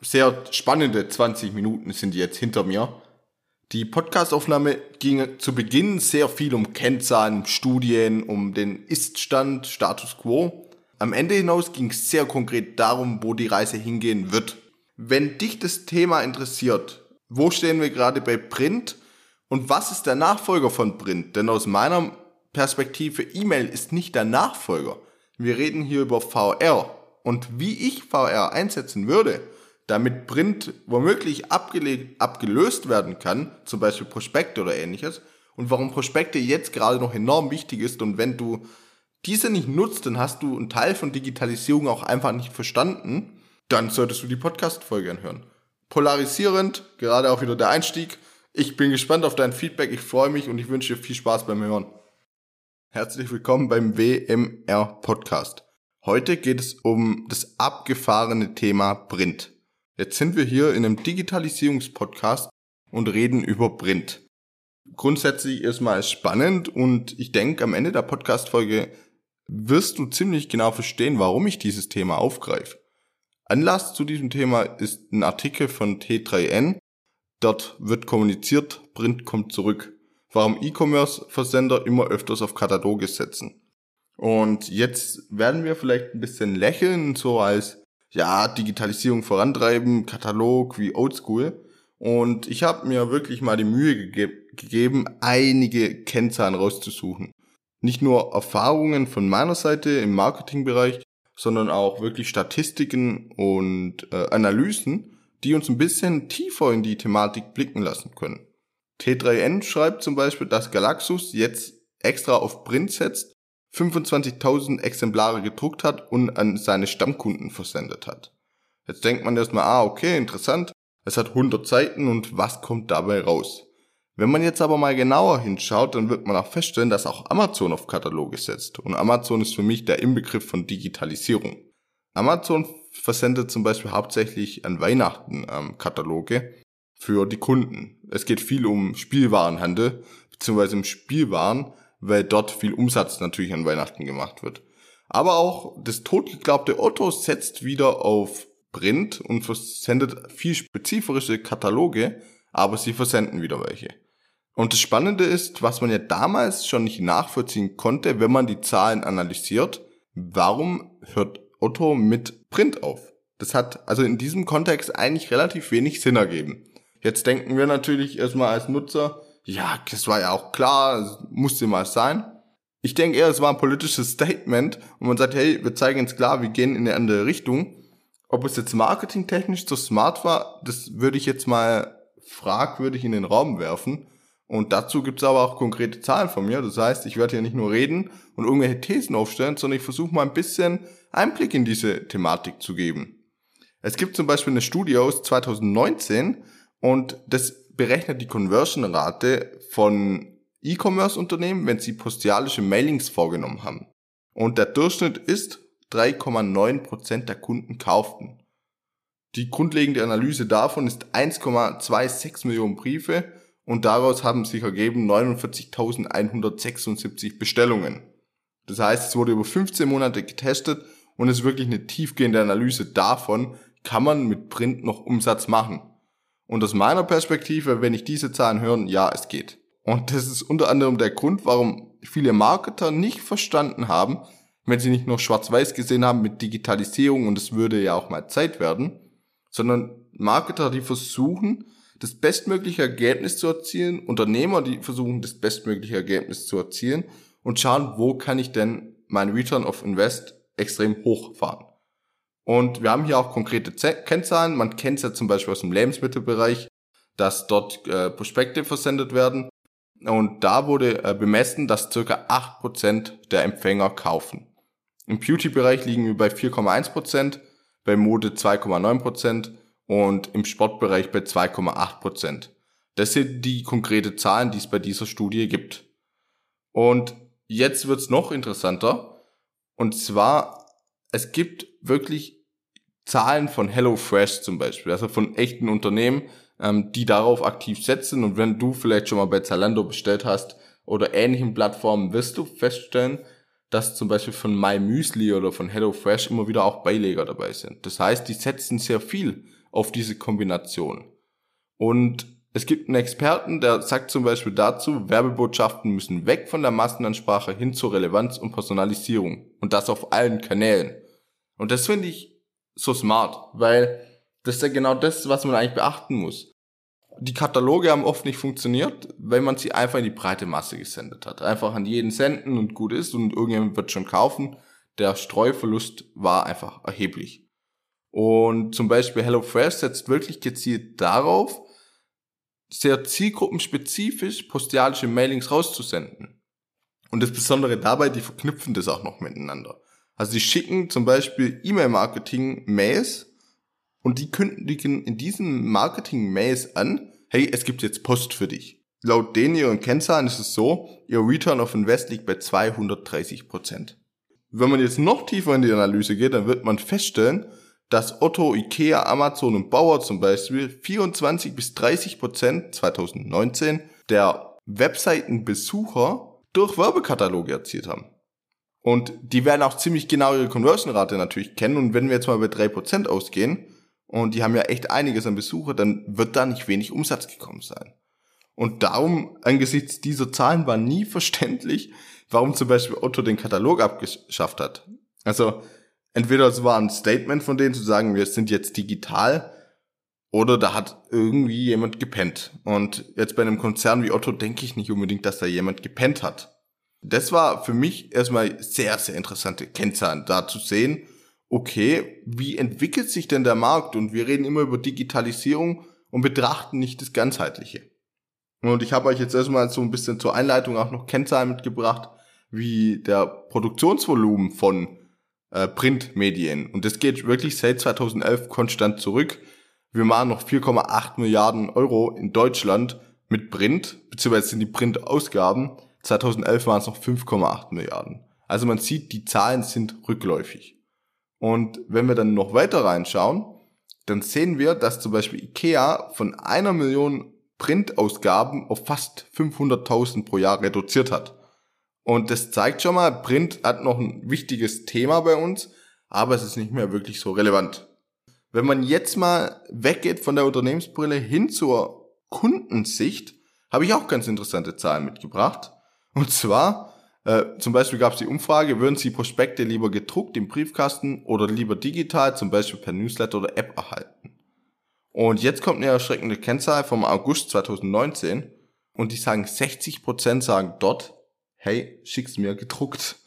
sehr spannende 20 Minuten sind jetzt hinter mir. Die Podcastaufnahme ging zu Beginn sehr viel um Kennzahlen, Studien, um den Iststand, Status quo. Am Ende hinaus ging es sehr konkret darum, wo die Reise hingehen wird. Wenn dich das Thema interessiert, wo stehen wir gerade bei Print und was ist der Nachfolger von Print? Denn aus meiner Perspektive, E-Mail ist nicht der Nachfolger. Wir reden hier über VR und wie ich VR einsetzen würde damit Print womöglich abgelöst werden kann, zum Beispiel Prospekte oder ähnliches, und warum Prospekte jetzt gerade noch enorm wichtig ist und wenn du diese nicht nutzt, dann hast du einen Teil von Digitalisierung auch einfach nicht verstanden, dann solltest du die Podcast-Folge anhören. Polarisierend, gerade auch wieder der Einstieg. Ich bin gespannt auf dein Feedback, ich freue mich und ich wünsche dir viel Spaß beim Hören. Herzlich willkommen beim WMR Podcast. Heute geht es um das abgefahrene Thema Print. Jetzt sind wir hier in einem Digitalisierungspodcast und reden über Print. Grundsätzlich erstmal spannend und ich denke, am Ende der Podcast-Folge wirst du ziemlich genau verstehen, warum ich dieses Thema aufgreife. Anlass zu diesem Thema ist ein Artikel von T3N. Dort wird kommuniziert, Print kommt zurück. Warum E-Commerce-Versender immer öfters auf Kataloge setzen. Und jetzt werden wir vielleicht ein bisschen lächeln, so als ja, Digitalisierung vorantreiben, Katalog wie Oldschool. Und ich habe mir wirklich mal die Mühe gege gegeben, einige Kennzahlen rauszusuchen. Nicht nur Erfahrungen von meiner Seite im Marketingbereich, sondern auch wirklich Statistiken und äh, Analysen, die uns ein bisschen tiefer in die Thematik blicken lassen können. T3N schreibt zum Beispiel, dass Galaxus jetzt extra auf Print setzt 25.000 Exemplare gedruckt hat und an seine Stammkunden versendet hat. Jetzt denkt man erstmal, ah, okay, interessant, es hat 100 Seiten und was kommt dabei raus? Wenn man jetzt aber mal genauer hinschaut, dann wird man auch feststellen, dass auch Amazon auf Kataloge setzt. Und Amazon ist für mich der Inbegriff von Digitalisierung. Amazon versendet zum Beispiel hauptsächlich an Weihnachten ähm, Kataloge für die Kunden. Es geht viel um Spielwarenhandel, beziehungsweise um Spielwaren, weil dort viel Umsatz natürlich an Weihnachten gemacht wird. Aber auch das totgeglaubte Otto setzt wieder auf Print und versendet viel spezifische Kataloge, aber sie versenden wieder welche. Und das Spannende ist, was man ja damals schon nicht nachvollziehen konnte, wenn man die Zahlen analysiert, warum hört Otto mit Print auf? Das hat also in diesem Kontext eigentlich relativ wenig Sinn ergeben. Jetzt denken wir natürlich erstmal als Nutzer, ja, das war ja auch klar, musste mal sein. Ich denke eher, es war ein politisches Statement und man sagt, hey, wir zeigen jetzt klar, wir gehen in eine andere Richtung. Ob es jetzt marketingtechnisch so smart war, das würde ich jetzt mal fragwürdig in den Raum werfen. Und dazu gibt es aber auch konkrete Zahlen von mir. Das heißt, ich werde hier nicht nur reden und irgendwelche Thesen aufstellen, sondern ich versuche mal ein bisschen Einblick in diese Thematik zu geben. Es gibt zum Beispiel eine Studie aus 2019 und das berechnet die Conversion-Rate von E-Commerce-Unternehmen, wenn sie postialische Mailings vorgenommen haben. Und der Durchschnitt ist 3,9% der Kunden kauften. Die grundlegende Analyse davon ist 1,26 Millionen Briefe und daraus haben sich ergeben 49.176 Bestellungen. Das heißt, es wurde über 15 Monate getestet und es ist wirklich eine tiefgehende Analyse davon, kann man mit Print noch Umsatz machen. Und aus meiner Perspektive, wenn ich diese Zahlen höre, ja, es geht. Und das ist unter anderem der Grund, warum viele Marketer nicht verstanden haben, wenn sie nicht nur schwarz-weiß gesehen haben mit Digitalisierung und es würde ja auch mal Zeit werden, sondern Marketer, die versuchen, das bestmögliche Ergebnis zu erzielen, Unternehmer, die versuchen, das bestmögliche Ergebnis zu erzielen und schauen, wo kann ich denn mein Return of Invest extrem hochfahren. Und wir haben hier auch konkrete Z Kennzahlen. Man kennt es ja zum Beispiel aus dem Lebensmittelbereich, dass dort äh, Prospekte versendet werden. Und da wurde äh, bemessen, dass circa 8% der Empfänger kaufen. Im Beauty-Bereich liegen wir bei 4,1%, bei Mode 2,9% und im Sportbereich bei 2,8%. Das sind die konkrete Zahlen, die es bei dieser Studie gibt. Und jetzt wird's noch interessanter. Und zwar, es gibt wirklich Zahlen von HelloFresh zum Beispiel, also von echten Unternehmen, ähm, die darauf aktiv setzen. Und wenn du vielleicht schon mal bei Zalando bestellt hast oder ähnlichen Plattformen, wirst du feststellen, dass zum Beispiel von MyMüsli oder von HelloFresh immer wieder auch Beileger dabei sind. Das heißt, die setzen sehr viel auf diese Kombination. Und es gibt einen Experten, der sagt zum Beispiel dazu, Werbebotschaften müssen weg von der Massenansprache hin zur Relevanz und Personalisierung. Und das auf allen Kanälen. Und das finde ich so smart, weil das ist ja genau das, was man eigentlich beachten muss. Die Kataloge haben oft nicht funktioniert, weil man sie einfach in die breite Masse gesendet hat. Einfach an jeden senden und gut ist und irgendjemand wird schon kaufen. Der Streuverlust war einfach erheblich. Und zum Beispiel HelloFresh setzt wirklich gezielt darauf, sehr zielgruppenspezifisch postialische Mailings rauszusenden. Und das Besondere dabei, die verknüpfen das auch noch miteinander. Also die schicken zum Beispiel E-Mail-Marketing-Mails und die kündigen in diesen Marketing-Mails an, hey, es gibt jetzt Post für dich. Laut denen ihren Kennzahlen ist es so, ihr Return of Invest liegt bei 230 Prozent. Wenn man jetzt noch tiefer in die Analyse geht, dann wird man feststellen, dass Otto, Ikea, Amazon und Bauer zum Beispiel 24 bis 30 Prozent 2019 der Webseitenbesucher durch Werbekataloge erzielt haben. Und die werden auch ziemlich genau ihre Conversion-Rate natürlich kennen. Und wenn wir jetzt mal bei 3% ausgehen, und die haben ja echt einiges an Besucher, dann wird da nicht wenig Umsatz gekommen sein. Und darum, angesichts dieser Zahlen war nie verständlich, warum zum Beispiel Otto den Katalog abgeschafft hat. Also, entweder es war ein Statement von denen zu sagen, wir sind jetzt digital, oder da hat irgendwie jemand gepennt. Und jetzt bei einem Konzern wie Otto denke ich nicht unbedingt, dass da jemand gepennt hat. Das war für mich erstmal sehr, sehr interessante Kennzahlen, da zu sehen, okay, wie entwickelt sich denn der Markt? Und wir reden immer über Digitalisierung und betrachten nicht das Ganzheitliche. Und ich habe euch jetzt erstmal so ein bisschen zur Einleitung auch noch Kennzahlen mitgebracht, wie der Produktionsvolumen von äh, Printmedien. Und das geht wirklich seit 2011 konstant zurück. Wir machen noch 4,8 Milliarden Euro in Deutschland mit Print, beziehungsweise sind die Printausgaben. 2011 waren es noch 5,8 Milliarden. Also man sieht, die Zahlen sind rückläufig. Und wenn wir dann noch weiter reinschauen, dann sehen wir, dass zum Beispiel Ikea von einer Million Printausgaben auf fast 500.000 pro Jahr reduziert hat. Und das zeigt schon mal, Print hat noch ein wichtiges Thema bei uns, aber es ist nicht mehr wirklich so relevant. Wenn man jetzt mal weggeht von der Unternehmensbrille hin zur Kundensicht, habe ich auch ganz interessante Zahlen mitgebracht. Und zwar, äh, zum Beispiel gab es die Umfrage, würden Sie Prospekte lieber gedruckt im Briefkasten oder lieber digital, zum Beispiel per Newsletter oder App erhalten? Und jetzt kommt eine erschreckende Kennzahl vom August 2019 und die sagen, 60% sagen dort, hey, schick's mir gedruckt.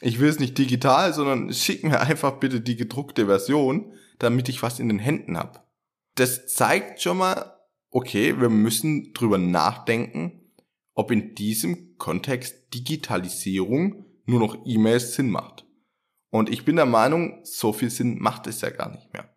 Ich will es nicht digital, sondern schick mir einfach bitte die gedruckte Version, damit ich was in den Händen hab. Das zeigt schon mal, okay, wir müssen drüber nachdenken, ob in diesem Kontext Digitalisierung nur noch E-Mails Sinn macht. Und ich bin der Meinung, so viel Sinn macht es ja gar nicht mehr.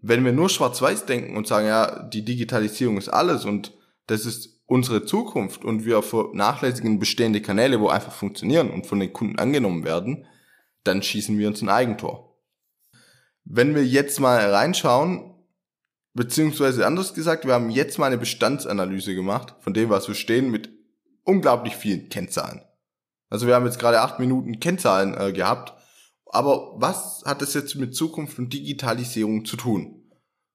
Wenn wir nur schwarz-weiß denken und sagen, ja, die Digitalisierung ist alles und das ist unsere Zukunft und wir vernachlässigen bestehende Kanäle, wo einfach funktionieren und von den Kunden angenommen werden, dann schießen wir uns ein Eigentor. Wenn wir jetzt mal reinschauen, beziehungsweise anders gesagt, wir haben jetzt mal eine Bestandsanalyse gemacht von dem, was wir stehen, mit unglaublich vielen Kennzahlen. Also wir haben jetzt gerade acht Minuten Kennzahlen äh, gehabt, aber was hat das jetzt mit Zukunft und Digitalisierung zu tun?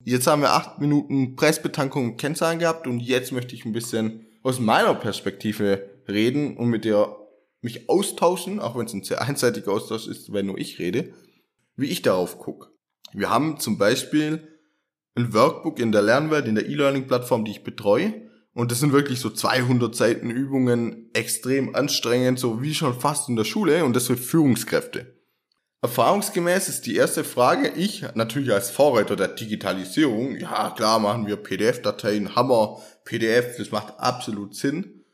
Jetzt haben wir acht Minuten Preisbetankung und Kennzahlen gehabt und jetzt möchte ich ein bisschen aus meiner Perspektive reden und mit dir mich austauschen, auch wenn es ein sehr einseitiger Austausch ist, wenn nur ich rede, wie ich darauf gucke. Wir haben zum Beispiel ein Workbook in der Lernwelt, in der E-Learning-Plattform, die ich betreue. Und das sind wirklich so 200 Seiten Übungen, extrem anstrengend, so wie schon fast in der Schule und das für Führungskräfte. Erfahrungsgemäß ist die erste Frage, ich natürlich als Vorreiter der Digitalisierung, ja klar machen wir PDF-Dateien, Hammer, PDF, das macht absolut Sinn.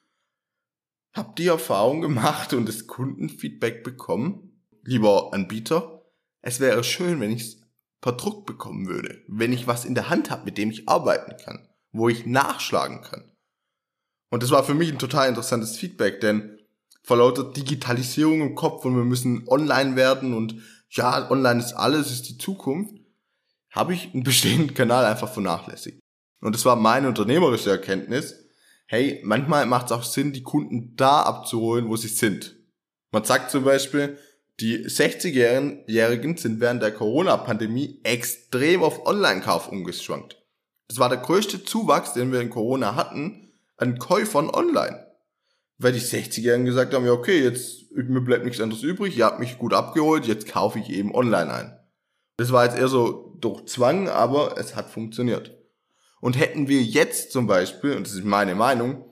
Hab die Erfahrung gemacht und das Kundenfeedback bekommen, lieber Anbieter, es wäre schön, wenn ich es per Druck bekommen würde, wenn ich was in der Hand habe, mit dem ich arbeiten kann, wo ich nachschlagen kann. Und das war für mich ein total interessantes Feedback, denn vor lauter Digitalisierung im Kopf und wir müssen online werden und ja, online ist alles, ist die Zukunft, habe ich einen bestehenden Kanal einfach vernachlässigt. Und das war meine unternehmerische Erkenntnis. Hey, manchmal macht es auch Sinn, die Kunden da abzuholen, wo sie sind. Man sagt zum Beispiel, Die 60-Jährigen sind während der Corona-Pandemie extrem auf Online-Kauf umgeschwankt. Das war der größte Zuwachs, den wir in Corona hatten, an Käufern online. Weil die 60-Jährigen gesagt haben, ja okay, jetzt mir bleibt nichts anderes übrig, ihr habt mich gut abgeholt, jetzt kaufe ich eben online ein. Das war jetzt eher so durch Zwang, aber es hat funktioniert. Und hätten wir jetzt zum Beispiel, und das ist meine Meinung,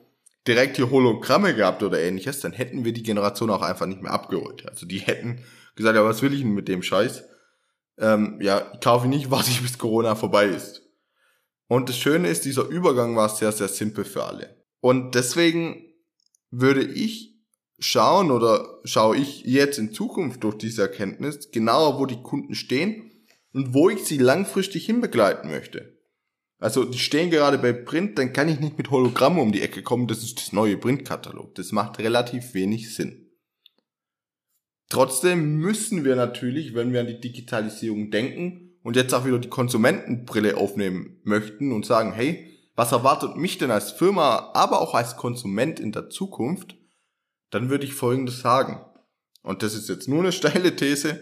direkt hier Hologramme gehabt oder ähnliches, dann hätten wir die Generation auch einfach nicht mehr abgeholt. Also die hätten gesagt, ja, was will ich denn mit dem Scheiß? Ähm, ja, kaufe ich nicht, warte ich bis Corona vorbei ist. Und das Schöne ist, dieser Übergang war sehr, sehr simpel für alle. Und deswegen würde ich schauen oder schaue ich jetzt in Zukunft durch diese Erkenntnis genauer, wo die Kunden stehen und wo ich sie langfristig hinbegleiten möchte. Also die stehen gerade bei Print, dann kann ich nicht mit Hologramm um die Ecke kommen, das ist das neue Printkatalog. Das macht relativ wenig Sinn. Trotzdem müssen wir natürlich, wenn wir an die Digitalisierung denken und jetzt auch wieder die Konsumentenbrille aufnehmen möchten und sagen, hey, was erwartet mich denn als Firma, aber auch als Konsument in der Zukunft, dann würde ich Folgendes sagen. Und das ist jetzt nur eine steile These,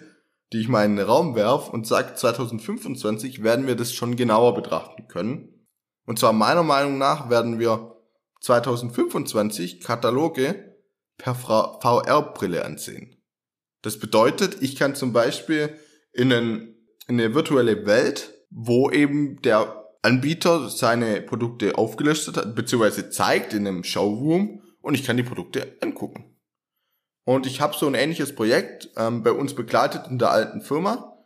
die ich mal in den Raum werf und sage, 2025 werden wir das schon genauer betrachten können. Und zwar meiner Meinung nach werden wir 2025 Kataloge per VR-Brille ansehen. Das bedeutet, ich kann zum Beispiel in, einen, in eine virtuelle Welt, wo eben der Anbieter seine Produkte aufgelistet hat, beziehungsweise zeigt in einem Showroom und ich kann die Produkte angucken. Und ich habe so ein ähnliches Projekt ähm, bei uns begleitet in der alten Firma.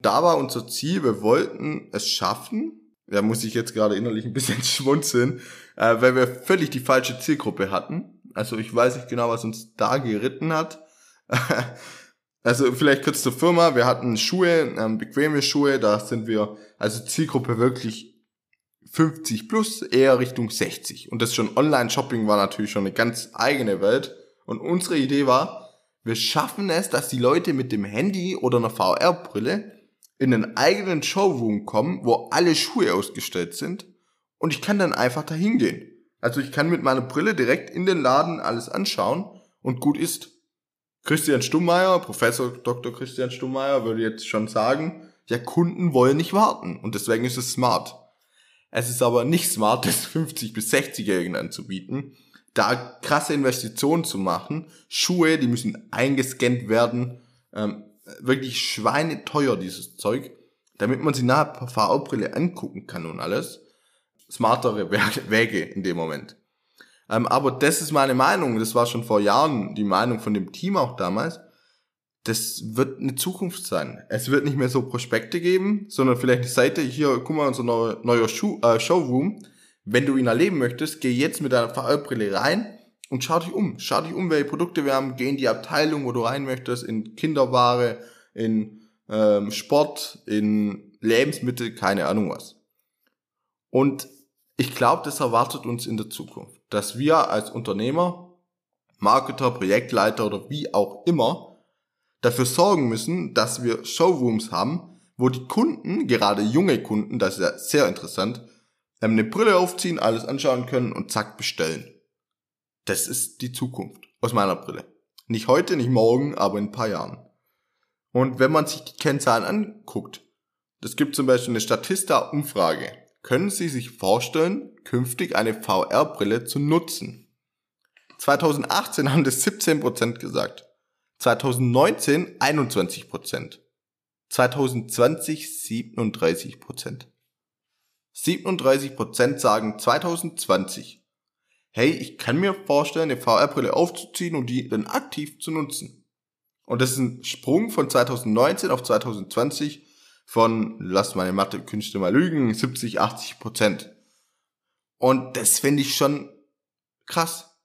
Da war unser Ziel, wir wollten es schaffen, da muss ich jetzt gerade innerlich ein bisschen schmunzeln, äh, weil wir völlig die falsche Zielgruppe hatten. Also ich weiß nicht genau, was uns da geritten hat. also vielleicht kurz zur Firma, wir hatten Schuhe, ähm, bequeme Schuhe, da sind wir, also Zielgruppe wirklich 50 plus, eher Richtung 60. Und das schon Online-Shopping war natürlich schon eine ganz eigene Welt. Und unsere Idee war, wir schaffen es, dass die Leute mit dem Handy oder einer VR-Brille in einen eigenen Showroom kommen, wo alle Schuhe ausgestellt sind und ich kann dann einfach dahin gehen. Also ich kann mit meiner Brille direkt in den Laden alles anschauen und gut ist. Christian Stummeier, Professor Dr. Christian Stummeier würde jetzt schon sagen, ja, Kunden wollen nicht warten und deswegen ist es smart. Es ist aber nicht smart, das 50 bis 60-Jährigen anzubieten, da krasse Investitionen zu machen. Schuhe, die müssen eingescannt werden. Ähm, wirklich schweineteuer, dieses Zeug. Damit man sie per VR-Brille angucken kann und alles. Smartere Wege in dem Moment. Ähm, aber das ist meine Meinung. Das war schon vor Jahren die Meinung von dem Team auch damals. Das wird eine Zukunft sein. Es wird nicht mehr so Prospekte geben, sondern vielleicht eine Seite, hier, guck mal, unser neuer, neuer Schuh, äh, Showroom wenn du ihn erleben möchtest, geh jetzt mit deiner VR-Brille rein und schau dich um. Schau dich um, welche Produkte wir haben. Geh in die Abteilung, wo du rein möchtest, in Kinderware, in ähm, Sport, in Lebensmittel, keine Ahnung was. Und ich glaube, das erwartet uns in der Zukunft, dass wir als Unternehmer, Marketer, Projektleiter oder wie auch immer dafür sorgen müssen, dass wir Showrooms haben, wo die Kunden, gerade junge Kunden, das ist ja sehr interessant, eine Brille aufziehen, alles anschauen können und zack bestellen. Das ist die Zukunft aus meiner Brille. Nicht heute, nicht morgen, aber in ein paar Jahren. Und wenn man sich die Kennzahlen anguckt, das gibt zum Beispiel eine Statista-Umfrage. Können Sie sich vorstellen, künftig eine VR-Brille zu nutzen? 2018 haben das 17% gesagt. 2019 21%. 2020 37%. 37% sagen 2020. Hey, ich kann mir vorstellen, eine VR-Brille aufzuziehen und die dann aktiv zu nutzen. Und das ist ein Sprung von 2019 auf 2020 von, lass meine Mathe-Künste mal lügen, 70, 80% Und das finde ich schon krass.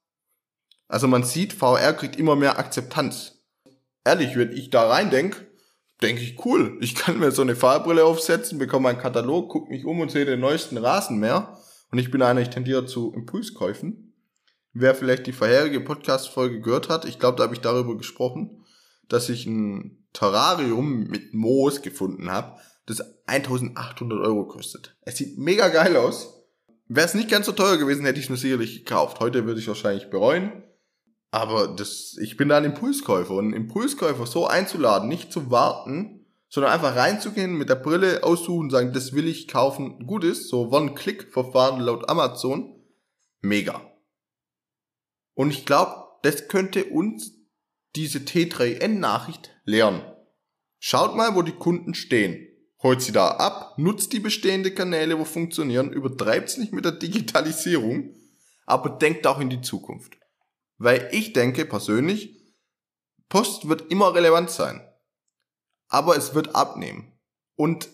Also man sieht, VR kriegt immer mehr Akzeptanz. Ehrlich, wenn ich da rein denke, denke ich, cool. Ich kann mir so eine Fahrbrille aufsetzen, bekomme einen Katalog, gucke mich um und sehe den neuesten Rasenmäher. Und ich bin einer, ich tendiere zu Impulskäufen. Wer vielleicht die vorherige Podcast-Folge gehört hat, ich glaube, da habe ich darüber gesprochen, dass ich ein Terrarium mit Moos gefunden habe, das 1800 Euro kostet. Es sieht mega geil aus. Wäre es nicht ganz so teuer gewesen, hätte ich es nur sicherlich gekauft. Heute würde ich wahrscheinlich bereuen. Aber das, ich bin da ein Impulskäufer und einen Impulskäufer so einzuladen, nicht zu warten, sondern einfach reinzugehen, mit der Brille aussuchen, sagen, das will ich kaufen, gut ist, so One-Click-Verfahren laut Amazon, mega. Und ich glaube, das könnte uns diese T3N-Nachricht lernen. Schaut mal, wo die Kunden stehen. Holt sie da ab, nutzt die bestehenden Kanäle, wo funktionieren, übertreibt es nicht mit der Digitalisierung, aber denkt auch in die Zukunft. Weil ich denke persönlich, Post wird immer relevant sein. Aber es wird abnehmen. Und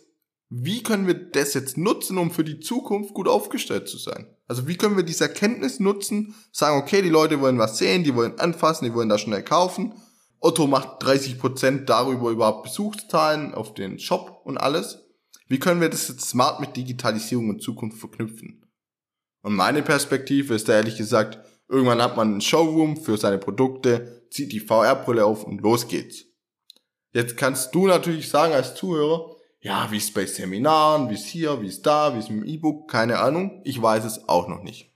wie können wir das jetzt nutzen, um für die Zukunft gut aufgestellt zu sein? Also wie können wir diese Erkenntnis nutzen, sagen, okay, die Leute wollen was sehen, die wollen anfassen, die wollen da schnell kaufen. Otto macht 30% darüber überhaupt Besuchszahlen auf den Shop und alles. Wie können wir das jetzt smart mit Digitalisierung und Zukunft verknüpfen? Und meine Perspektive ist da ehrlich gesagt, irgendwann hat man einen Showroom für seine Produkte, zieht die VR-Brille auf und los geht's. Jetzt kannst du natürlich sagen als Zuhörer, ja, wie ist bei Seminaren, wie ist hier, wie ist da, wie ist mit dem E-Book, keine Ahnung. Ich weiß es auch noch nicht.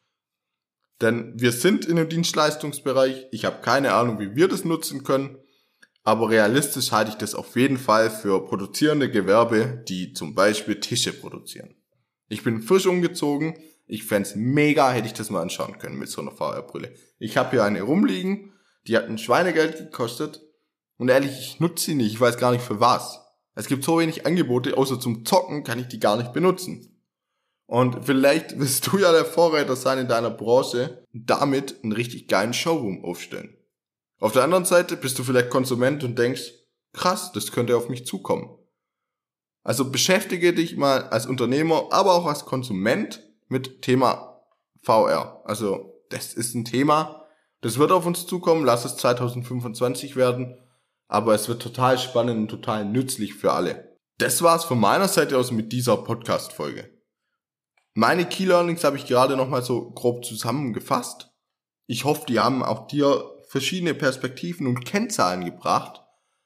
Denn wir sind in dem Dienstleistungsbereich. Ich habe keine Ahnung, wie wir das nutzen können. Aber realistisch halte ich das auf jeden Fall für produzierende Gewerbe, die zum Beispiel Tische produzieren. Ich bin frisch umgezogen. Ich fände mega, hätte ich das mal anschauen können mit so einer VR-Brille. Ich habe hier eine rumliegen, die hat ein Schweinegeld gekostet. Und ehrlich, ich nutze sie nicht. Ich weiß gar nicht für was. Es gibt so wenig Angebote, außer zum Zocken kann ich die gar nicht benutzen. Und vielleicht wirst du ja der Vorreiter sein in deiner Branche und damit einen richtig geilen Showroom aufstellen. Auf der anderen Seite bist du vielleicht Konsument und denkst, krass, das könnte auf mich zukommen. Also beschäftige dich mal als Unternehmer, aber auch als Konsument mit Thema VR. Also das ist ein Thema, das wird auf uns zukommen, lass es 2025 werden aber es wird total spannend und total nützlich für alle. Das war's von meiner Seite aus mit dieser Podcast-Folge. Meine Key Learnings habe ich gerade nochmal so grob zusammengefasst. Ich hoffe, die haben auch dir verschiedene Perspektiven und Kennzahlen gebracht,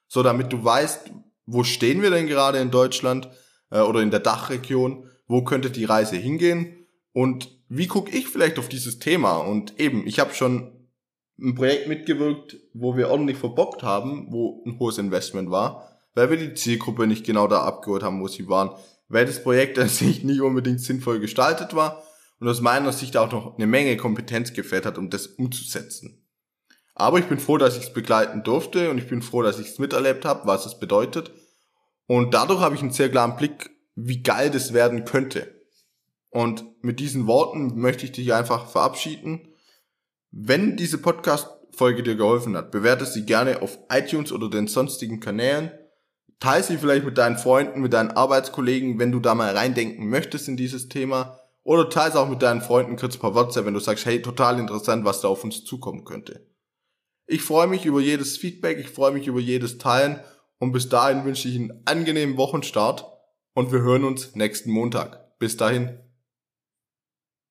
so damit du weißt, wo stehen wir denn gerade in Deutschland äh, oder in der Dachregion, wo könnte die Reise hingehen und wie gucke ich vielleicht auf dieses Thema und eben, ich habe schon ein Projekt mitgewirkt, wo wir ordentlich verbockt haben, wo ein hohes Investment war, weil wir die Zielgruppe nicht genau da abgeholt haben, wo sie waren, weil das Projekt an sich nicht unbedingt sinnvoll gestaltet war und aus meiner Sicht auch noch eine Menge Kompetenz gefällt hat, um das umzusetzen. Aber ich bin froh, dass ich es begleiten durfte und ich bin froh, dass ich es miterlebt habe, was es bedeutet. Und dadurch habe ich einen sehr klaren Blick, wie geil das werden könnte. Und mit diesen Worten möchte ich dich einfach verabschieden wenn diese Podcast-Folge dir geholfen hat, bewerte sie gerne auf iTunes oder den sonstigen Kanälen. Teile sie vielleicht mit deinen Freunden, mit deinen Arbeitskollegen, wenn du da mal reindenken möchtest in dieses Thema. Oder teile es auch mit deinen Freunden kurz per WhatsApp, wenn du sagst, hey, total interessant, was da auf uns zukommen könnte. Ich freue mich über jedes Feedback, ich freue mich über jedes Teilen und bis dahin wünsche ich einen angenehmen Wochenstart und wir hören uns nächsten Montag. Bis dahin,